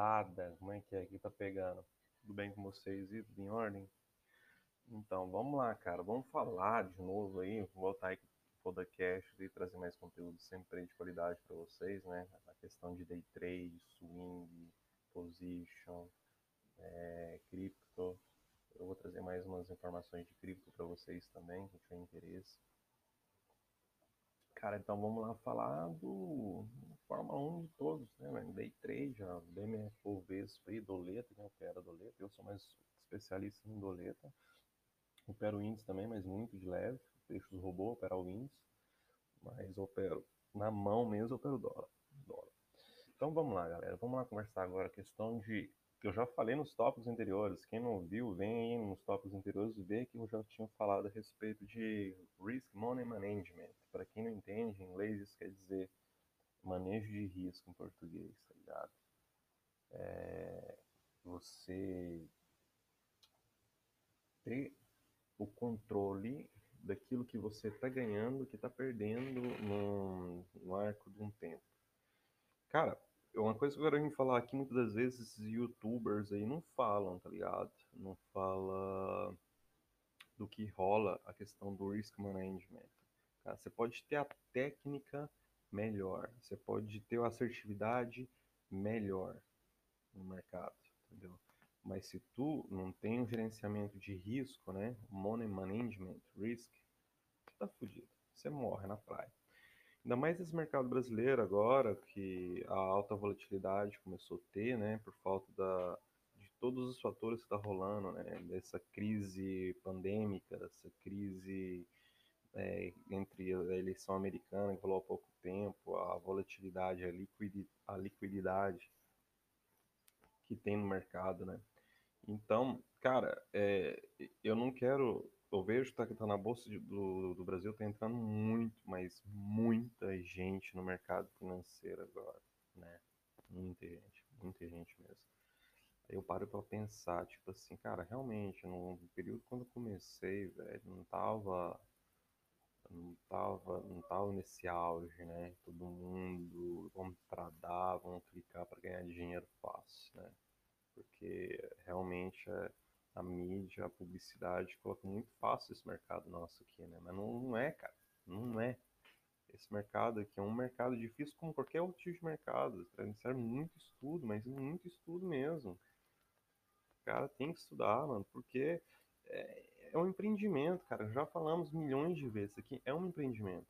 Rapaziada, como é que é? Aqui tá pegando? Tudo bem com vocês? E tudo em ordem? Então, vamos lá, cara. Vamos falar de novo aí, voltar aí com o podcast e trazer mais conteúdo sempre de qualidade para vocês, né? A questão de day trade, swing, position, é, cripto. Eu vou trazer mais umas informações de cripto para vocês também, quem tiver interesse. Cara, então vamos lá falar do Fórmula 1 de todos, né, mano? Day trade, a BMF Bovespa e Doleta, quem opera Doleta. Eu sou mais especialista em Doleta. Opero índice também, mas muito de leve. Deixo os robôs operar o índice. Mas opero na mão mesmo, opero dólar. dólar. Então vamos lá, galera. Vamos lá conversar agora a questão de que eu já falei nos tópicos anteriores. Quem não viu, vem aí nos tópicos anteriores ver que eu já tinha falado a respeito de Risk Money Management. Para quem não entende, em inglês isso quer dizer manejo de risco em português, tá ligado? É, você ter o controle daquilo que você está ganhando, que está perdendo no, no arco de um tempo. Cara, uma coisa que eu quero falar aqui, muitas das vezes, esses youtubers aí não falam, tá ligado? Não fala do que rola a questão do risk management. Cara, você pode ter a técnica melhor, você pode ter a assertividade melhor no mercado, entendeu? Mas se tu não tem um gerenciamento de risco, né? Money management, risk, tá fudido. Você morre na praia. Ainda mais esse mercado brasileiro agora, que a alta volatilidade começou a ter, né, por falta da, de todos os fatores que está rolando, né, dessa crise pandêmica, dessa crise é, entre a eleição americana, que rolou há pouco tempo, a volatilidade, a, liquidi, a liquididade que tem no mercado, né. Então, cara, é, eu não quero eu vejo que tá na Bolsa de, do, do Brasil, tá entrando muito, mas muita gente no mercado financeiro agora, né? Muita gente, muita gente mesmo. Eu paro para pensar, tipo assim, cara, realmente, no período quando eu comecei, velho, não tava não tava, não tava nesse auge, né? Todo mundo, vamos tradar, vamos clicar para ganhar dinheiro fácil, né? Porque realmente é, a mídia, a publicidade coloca muito fácil esse mercado nosso aqui, né? Mas não, não é, cara. Não é. Esse mercado aqui é um mercado difícil como qualquer outro tipo de mercado. Serve muito estudo, mas muito estudo mesmo. O cara tem que estudar, mano, porque é, um empreendimento, cara. Já falamos milhões de vezes aqui. É um empreendimento.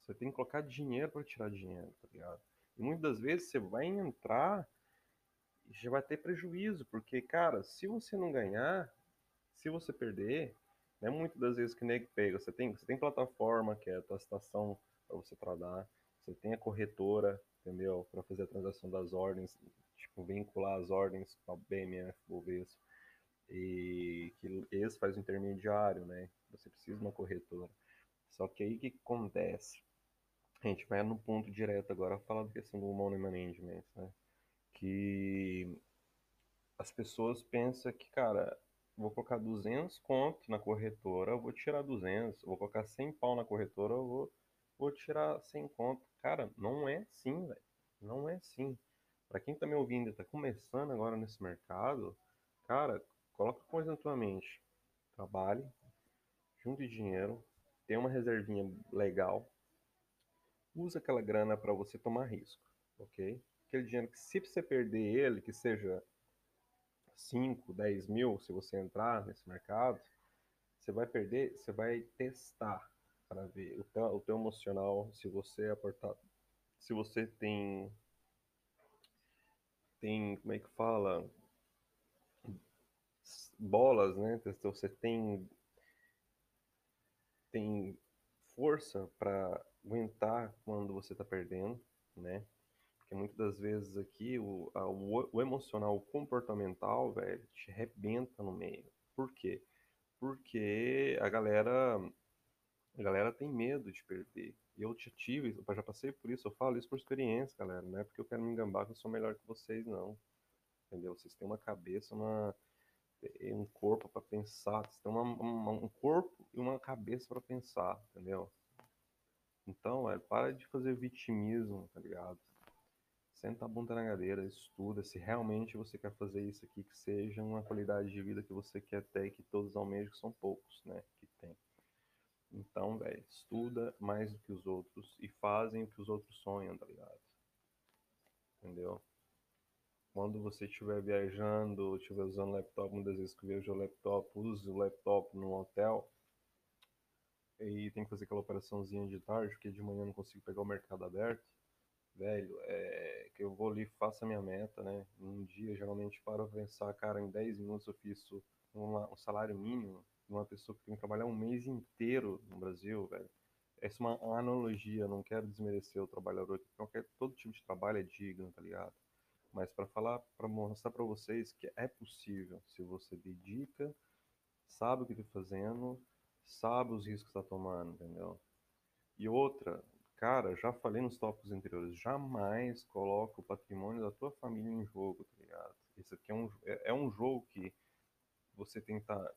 Você tem que colocar dinheiro para tirar dinheiro, tá ligado? E muitas das vezes você vai entrar já vai ter prejuízo, porque, cara, se você não ganhar, se você perder, né, muitas das vezes que nego pega, você tem, você tem plataforma, que é a tua estação para você tradar, você tem a corretora, entendeu? Para fazer a transação das ordens, tipo, vincular as ordens com a BMF, Bovespa, e que esse faz o intermediário, né? Você precisa de uma corretora. Só que aí o que acontece? A gente vai no ponto direto agora falar da questão do money management, né? que as pessoas pensam que, cara, vou colocar 200 conto na corretora, eu vou tirar 200, vou colocar 100 pau na corretora, eu vou, vou tirar 100 conto. Cara, não é assim, velho. Não é assim. Para quem tá me ouvindo e tá começando agora nesse mercado, cara, coloca coisa na tua mente. Trabalhe, junte dinheiro, tenha uma reservinha legal, usa aquela grana para você tomar risco, ok? aquele dinheiro que se você perder ele, que seja 5, 10 mil, se você entrar nesse mercado, você vai perder, você vai testar para ver o teu, o teu emocional, se você aportar, se você tem, tem, como é que fala, bolas, né? Então, você tem, tem força para aguentar quando você está perdendo, né? Porque muitas das vezes aqui o, a, o, o emocional, o comportamental, velho, te rebenta no meio. Por quê? Porque a galera, a galera tem medo de perder. E eu já tive, eu já passei por isso, eu falo isso por experiência, galera. Não é porque eu quero me engambar que eu sou melhor que vocês, não. Entendeu? Vocês têm uma cabeça, uma, um corpo para pensar. Vocês têm uma, uma, um corpo e uma cabeça para pensar, entendeu? Então, é, para de fazer vitimismo, tá ligado? Senta a bunda na cadeira, estuda. Se realmente você quer fazer isso aqui, que seja uma qualidade de vida que você quer ter e que todos almejam, que são poucos, né? Que tem. Então, velho, estuda mais do que os outros e fazem o que os outros sonham, tá ligado? Entendeu? Quando você estiver viajando, estiver usando laptop, muitas vezes que vejo o laptop, use o laptop no hotel e tem que fazer aquela operaçãozinha de tarde, porque de manhã não consigo pegar o mercado aberto. Velho, é que eu vou ali, faço a minha meta, né? Um dia, geralmente, para pensar, cara, em 10 minutos eu fiz um salário mínimo de uma pessoa que tem que trabalhar um mês inteiro no Brasil, velho. Essa é uma analogia, não quero desmerecer o trabalhador, qualquer, todo tipo de trabalho é digno, tá ligado? Mas para falar, para mostrar para vocês que é possível, se você dedica, sabe o que está fazendo, sabe os riscos que está tomando, entendeu? E outra, cara, já falei nos tópicos anteriores, jamais coloca o patrimônio da tua família em jogo, tá ligado? Aqui é um, é, é um jogo que você tem que estar tá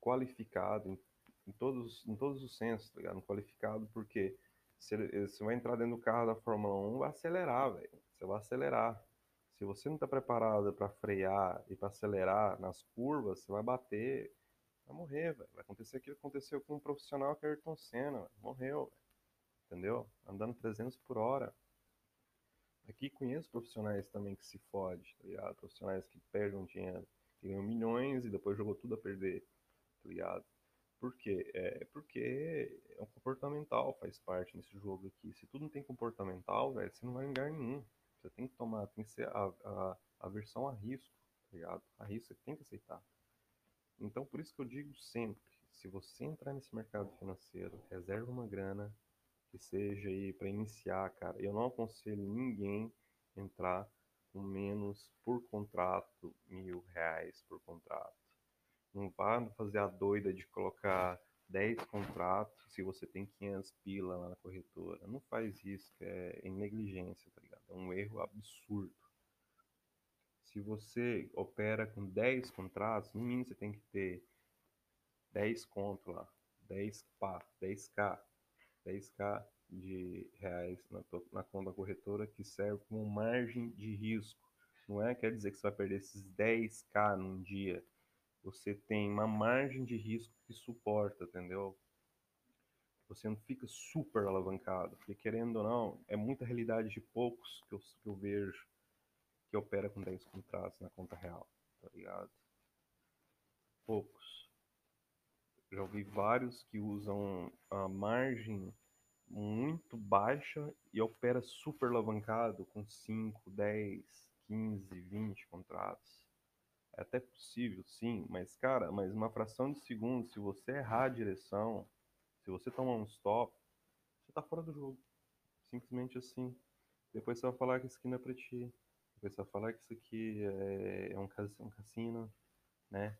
qualificado em, em, todos, em todos os sensos, tá ligado? Qualificado porque você, você vai entrar dentro do carro da Fórmula 1, vai acelerar, velho. Você vai acelerar. Se você não está preparado para frear e para acelerar nas curvas, você vai bater, vai morrer, véio. vai acontecer aquilo que aconteceu com um profissional que é Ayrton Senna, véio. morreu, véio. entendeu? Andando 300 por hora. Aqui conheço profissionais também que se fode, tá ligado? Profissionais que perdem dinheiro, que ganham milhões e depois jogou tudo a perder, tá ligado? Por quê? É porque é um comportamental, faz parte nesse jogo aqui. Se tudo não tem comportamental, velho, você não vai em lugar nenhum. Você tem que tomar, tem que ser a, a, a versão a risco, tá ligado? A risco você tem que aceitar. Então, por isso que eu digo sempre, se você entrar nesse mercado financeiro, reserva uma grana que seja aí para iniciar, cara. Eu não aconselho ninguém entrar com menos por contrato, mil reais por contrato. Não vá fazer a doida de colocar 10 contratos se você tem 500 pila lá na corretora. Não faz isso, é em negligência, tá ligado? É um erro absurdo. Se você opera com 10 contratos, no mínimo você tem que ter 10 conto lá, 10 pá, 10k, 10k de reais na, na conta corretora que serve como margem de risco. Não é quer dizer que você vai perder esses 10k num dia você tem uma margem de risco que suporta, entendeu? Você não fica super alavancado, porque querendo ou não, é muita realidade de poucos que eu, que eu vejo que opera com 10 contratos na conta real, tá ligado? Poucos. Já ouvi vários que usam a margem muito baixa e opera super alavancado com 5, 10, 15, 20 contratos. É até possível, sim, mas cara, mas uma fração de segundo, se você errar a direção, se você tomar um stop, você tá fora do jogo. Simplesmente assim. Depois você vai falar que isso aqui não é pra ti. Depois você vai falar que isso aqui é, é um, cassino, né?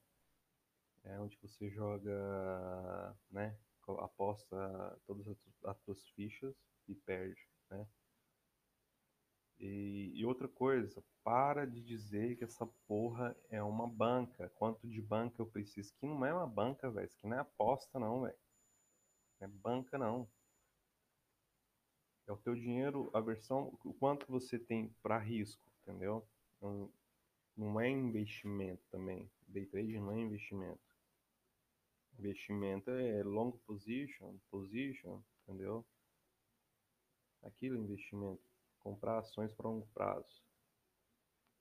É onde você joga, né? Aposta todas as tuas fichas e perde, né? E, e, outra coisa, para de dizer que essa porra é uma banca. Quanto de banca eu preciso? Aqui não é uma banca, velho. Isso aqui não é aposta, não, velho. É banca, não. É o teu dinheiro, a versão, o quanto você tem para risco, entendeu? Não, não é investimento também. Day trade não é investimento. Investimento é long position, position, entendeu? Aquilo é investimento comprar ações para longo prazo.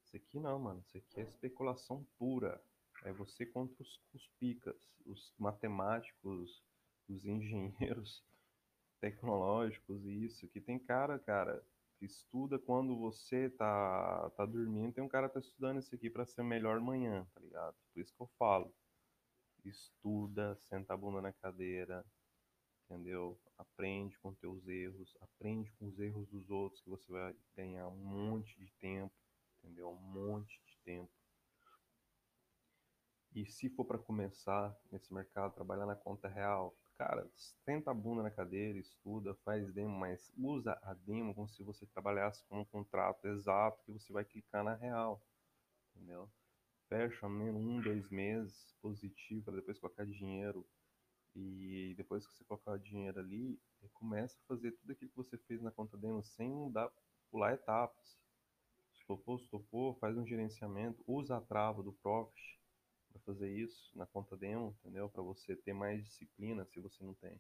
Isso aqui não, mano. Isso aqui é especulação pura. É você contra os, os picas, os matemáticos, os engenheiros tecnológicos e isso. Que tem cara, cara, que estuda quando você tá, tá dormindo. Tem um cara que tá estudando isso aqui para ser melhor amanhã, tá ligado? Por isso que eu falo. Estuda, senta a bunda na cadeira, entendeu? Aprende com teus erros, aprende com os erros dos outros, que você vai ganhar um monte de tempo, entendeu? Um monte de tempo. E se for para começar nesse mercado, trabalhar na conta real, cara, tenta a bunda na cadeira, estuda, faz demo, mas usa a demo como se você trabalhasse com um contrato exato que você vai clicar na real, entendeu? Fecha um, dois meses positivo para depois colocar dinheiro e depois que você colocar dinheiro ali, começa a fazer tudo aquilo que você fez na conta demo sem mudar, pular etapas. Se topou, se topou, faz um gerenciamento, usa a trava do Profit para fazer isso na conta demo, entendeu? Para você ter mais disciplina se você não tem.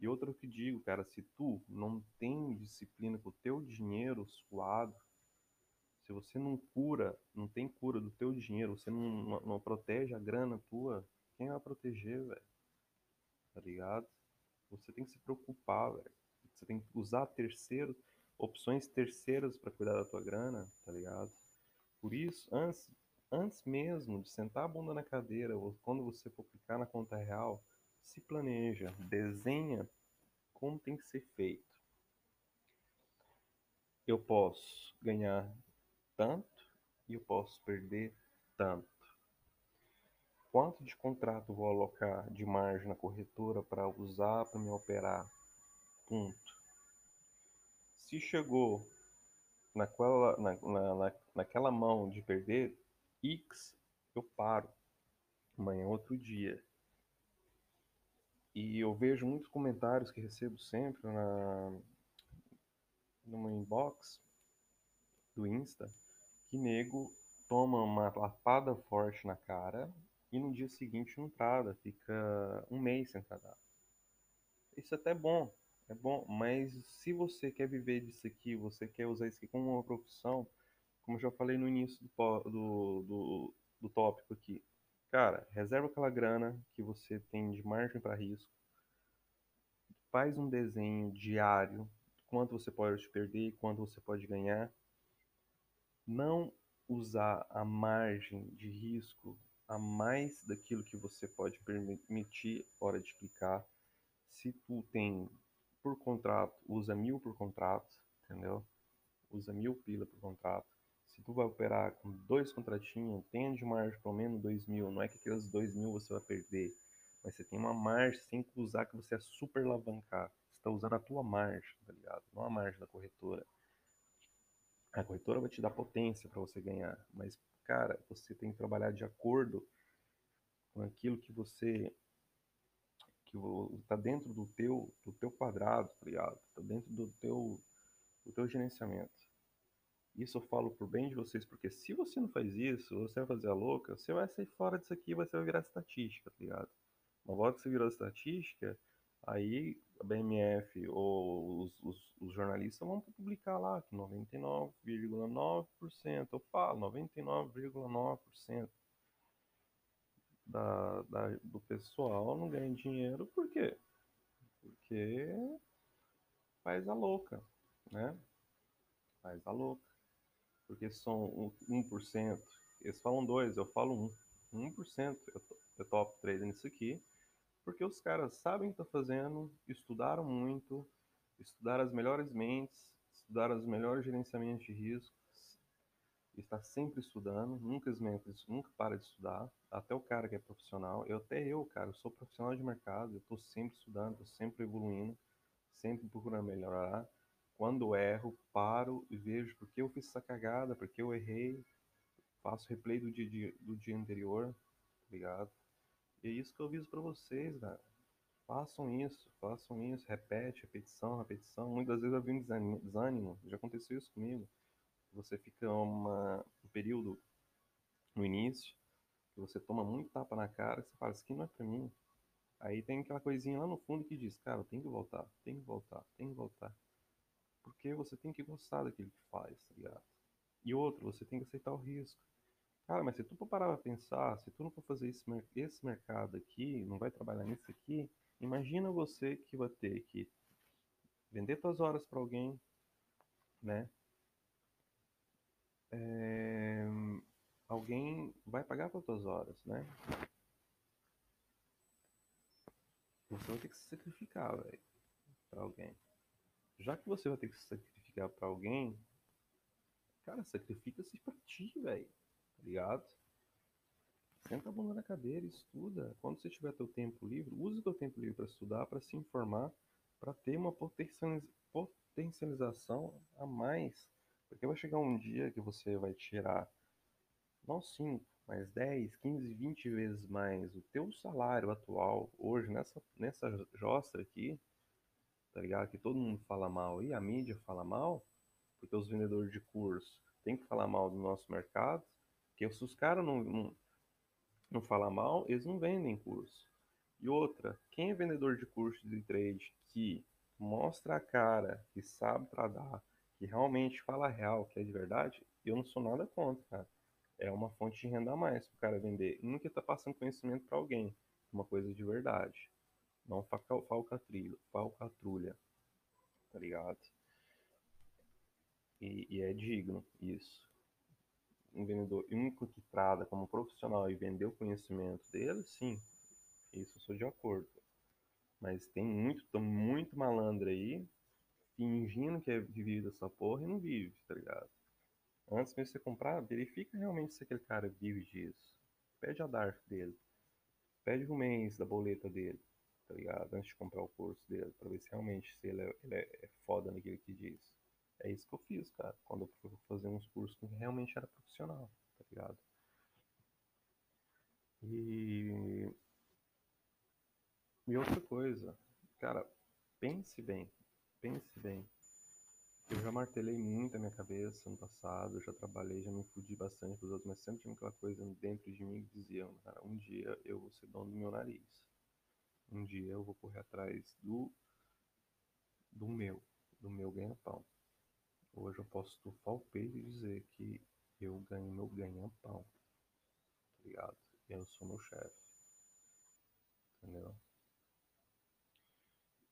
E outra que digo, cara, se tu não tem disciplina com o teu dinheiro suado, se você não cura, não tem cura do teu dinheiro, você não, não, não protege a grana tua, quem vai proteger, velho? Tá ligado? Você tem que se preocupar, velho. Você tem que usar terceiros, opções terceiras para cuidar da tua grana, tá ligado? Por isso, antes, antes mesmo de sentar a bunda na cadeira, ou quando você for clicar na conta real, se planeja, desenha como tem que ser feito. Eu posso ganhar tanto e eu posso perder tanto. Quanto de contrato vou alocar de margem na corretora para usar para me operar? Ponto. Se chegou naquela, na, na, naquela mão de perder X, eu paro. Amanhã é outro dia. E eu vejo muitos comentários que recebo sempre na, no meu inbox do Insta que nego toma uma lapada forte na cara e no dia seguinte não trada, fica um mês sem tradar. Isso é até bom, é bom, mas se você quer viver disso aqui, você quer usar isso aqui como uma profissão, como já falei no início do, do, do, do tópico aqui, cara, reserva aquela grana que você tem de margem para risco, faz um desenho diário, quanto você pode perder, quanto você pode ganhar, não usar a margem de risco a mais daquilo que você pode permitir hora de clicar. Se tu tem por contrato, usa mil por contrato, entendeu? Usa mil pila por contrato. Se tu vai operar com dois contratinhos, tenha de margem pelo menos dois mil. Não é que aqueles dois mil você vai perder, mas você tem uma margem sem usar que você é super alavancar. Você está usando a tua margem, tá ligado? Não a margem da corretora. A corretora vai te dar potência para você ganhar, mas cara, você tem que trabalhar de acordo com aquilo que você que está dentro do teu do teu quadrado, tá ligado? Tá dentro do teu do teu gerenciamento. Isso eu falo por bem de vocês, porque se você não faz isso, você vai fazer a louca, você vai sair fora disso aqui, você vai virar estatística, tá ligado? Uma volta que você virou estatística, aí a BMF ou os, os, os jornalistas vão publicar lá que 99,9%, eu falo, 99,9% da, da, do pessoal não ganha dinheiro, por quê? Porque faz a louca, né? Faz a louca. Porque são 1%, eles falam 2, eu falo 1. 1%, eu, eu top 3 nisso aqui, porque os caras sabem o que estão fazendo, estudaram muito, estudaram as melhores mentes, estudaram os melhores gerenciamentos de riscos, está sempre estudando, nunca esmenta, nunca para de estudar, até o cara que é profissional, eu até eu, cara, eu sou profissional de mercado, eu estou sempre estudando, estou sempre evoluindo, sempre procurando melhorar. Quando erro, paro e vejo por que eu fiz essa cagada, por que eu errei, faço replay do dia, do dia anterior, ligado? E é isso que eu aviso para vocês, cara. Façam isso, façam isso, repete, repetição, repetição. Muitas vezes eu vi um desânimo, já aconteceu isso comigo. Você fica uma, um período no início, que você toma muito tapa na cara, você fala, isso aqui não é pra mim. Aí tem aquela coisinha lá no fundo que diz, cara, tem que voltar, tem que voltar, tem que voltar. Porque você tem que gostar daquilo que faz, tá ligado? E outro, você tem que aceitar o risco. Cara, mas se tu for parar pra pensar, se tu não for fazer esse, esse mercado aqui, não vai trabalhar nisso aqui, imagina você que vai ter que vender tuas horas para alguém, né? É, alguém vai pagar pelas tuas horas, né? Você vai ter que se sacrificar, velho, para alguém. Já que você vai ter que se sacrificar para alguém, cara, sacrifica-se pra ti, velho tá ligado? Senta a bunda na cadeira estuda. Quando você tiver teu tempo livre, use teu tempo livre para estudar, para se informar, para ter uma potencialização a mais. Porque vai chegar um dia que você vai tirar não 5, mas 10, 15, 20 vezes mais o teu salário atual hoje nessa nessa jostra aqui, tá ligado? Que todo mundo fala mal e a mídia fala mal, porque os vendedores de curso tem que falar mal do nosso mercado, porque se os caras não, não, não falar mal, eles não vendem curso. E outra, quem é vendedor de curso de trade que mostra a cara, que sabe tradar, que realmente fala real, que é de verdade, eu não sou nada contra, cara. É uma fonte de renda a mais pro cara vender. Nunca tá passando conhecimento para alguém. Uma coisa de verdade. Não falcatrulha, falcatrulha. Tá ligado? E, e é digno isso. Um vendedor único que trada como profissional e vender o conhecimento dele, sim. Isso eu sou de acordo. Mas tem muito, muito malandro aí, fingindo que é vivido essa porra e não vive, tá ligado? Antes de você comprar, verifica realmente se aquele cara vive disso. Pede a DARF dele. Pede o mês da boleta dele, tá ligado? Antes de comprar o curso dele, pra ver se realmente se ele é, ele é foda naquilo que diz. É isso que eu fiz, cara, quando eu fui fazer uns cursos que realmente era profissional, tá ligado? E e outra coisa, cara, pense bem, pense bem. Eu já martelei muito a minha cabeça no passado, já trabalhei, já me fudi bastante dos outros, mas sempre tinha aquela coisa dentro de mim que dizia, cara, um dia eu vou ser dono do meu nariz. Um dia eu vou correr atrás do do meu, do meu ganha-pão. Hoje eu posso estufar o peito e dizer que eu ganho meu ganha-pão. Tá ligado? Eu sou meu chefe. Entendeu?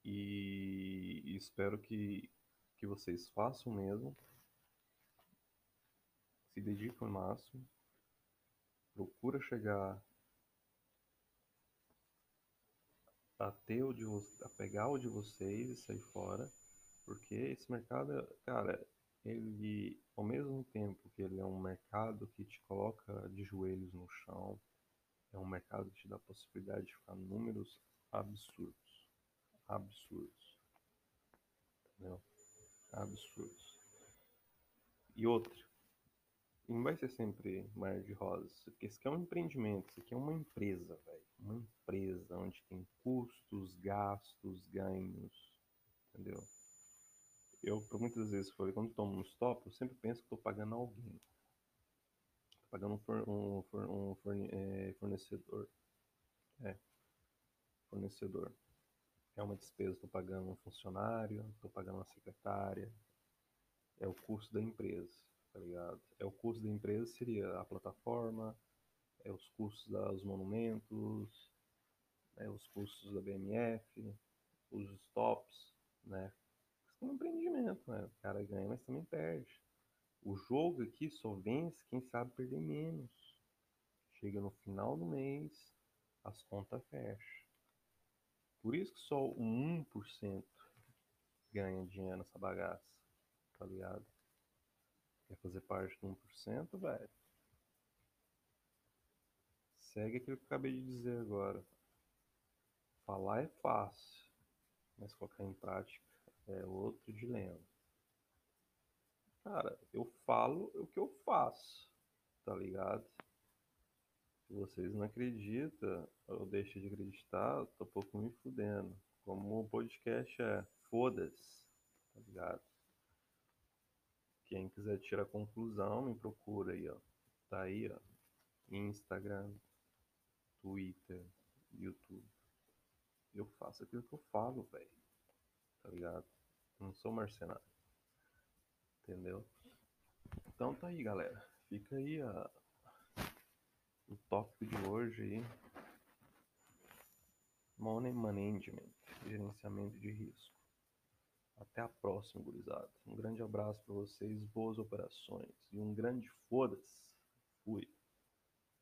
E espero que, que vocês façam mesmo. Se dediquem ao máximo. Procura chegar a ter o de a pegar o de vocês e sair fora. Porque esse mercado, cara, ele ao mesmo tempo que ele é um mercado que te coloca de joelhos no chão, é um mercado que te dá a possibilidade de ficar números absurdos absurdos. Entendeu? Absurdos. E outro, não vai ser sempre mar de rosas, porque isso aqui é um empreendimento, isso aqui é uma empresa, velho. Uma empresa onde tem custos, gastos, ganhos, entendeu? Eu, por muitas vezes, falei, quando tomo um stop, eu sempre penso que estou pagando alguém. Estou pagando um, for, um, for, um forne, é, fornecedor. É, fornecedor é uma despesa, estou pagando um funcionário, estou pagando uma secretária, é o custo da empresa, tá ligado? É o custo da empresa seria a plataforma, é os custos dos monumentos, é os custos da BMF, os stops, né? Isso é um empreendimento, né? O cara ganha, mas também perde. O jogo aqui só vence quem sabe perder menos. Chega no final do mês, as contas fecham. Por isso que só o 1% ganha dinheiro nessa bagaça, tá ligado? Quer fazer parte do 1%, velho? Segue aquilo que eu acabei de dizer agora. Falar é fácil, mas colocar em prática é outro dilema. Cara, eu falo o que eu faço, tá ligado? Se vocês não acreditam ou deixam de acreditar, tô um pouco me fudendo. Como o podcast é foda-se, tá ligado? Quem quiser tirar conclusão, me procura aí, ó. Tá aí, ó. Instagram, Twitter, YouTube. Eu faço aquilo que eu falo, velho. Tá ligado? Não sou mercenário. Entendeu? Então tá aí, galera. Fica aí a o tópico de hoje aí. Money Management, gerenciamento de risco. Até a próxima, gurizada. Um grande abraço para vocês, boas operações e um grande foda-se. Fui.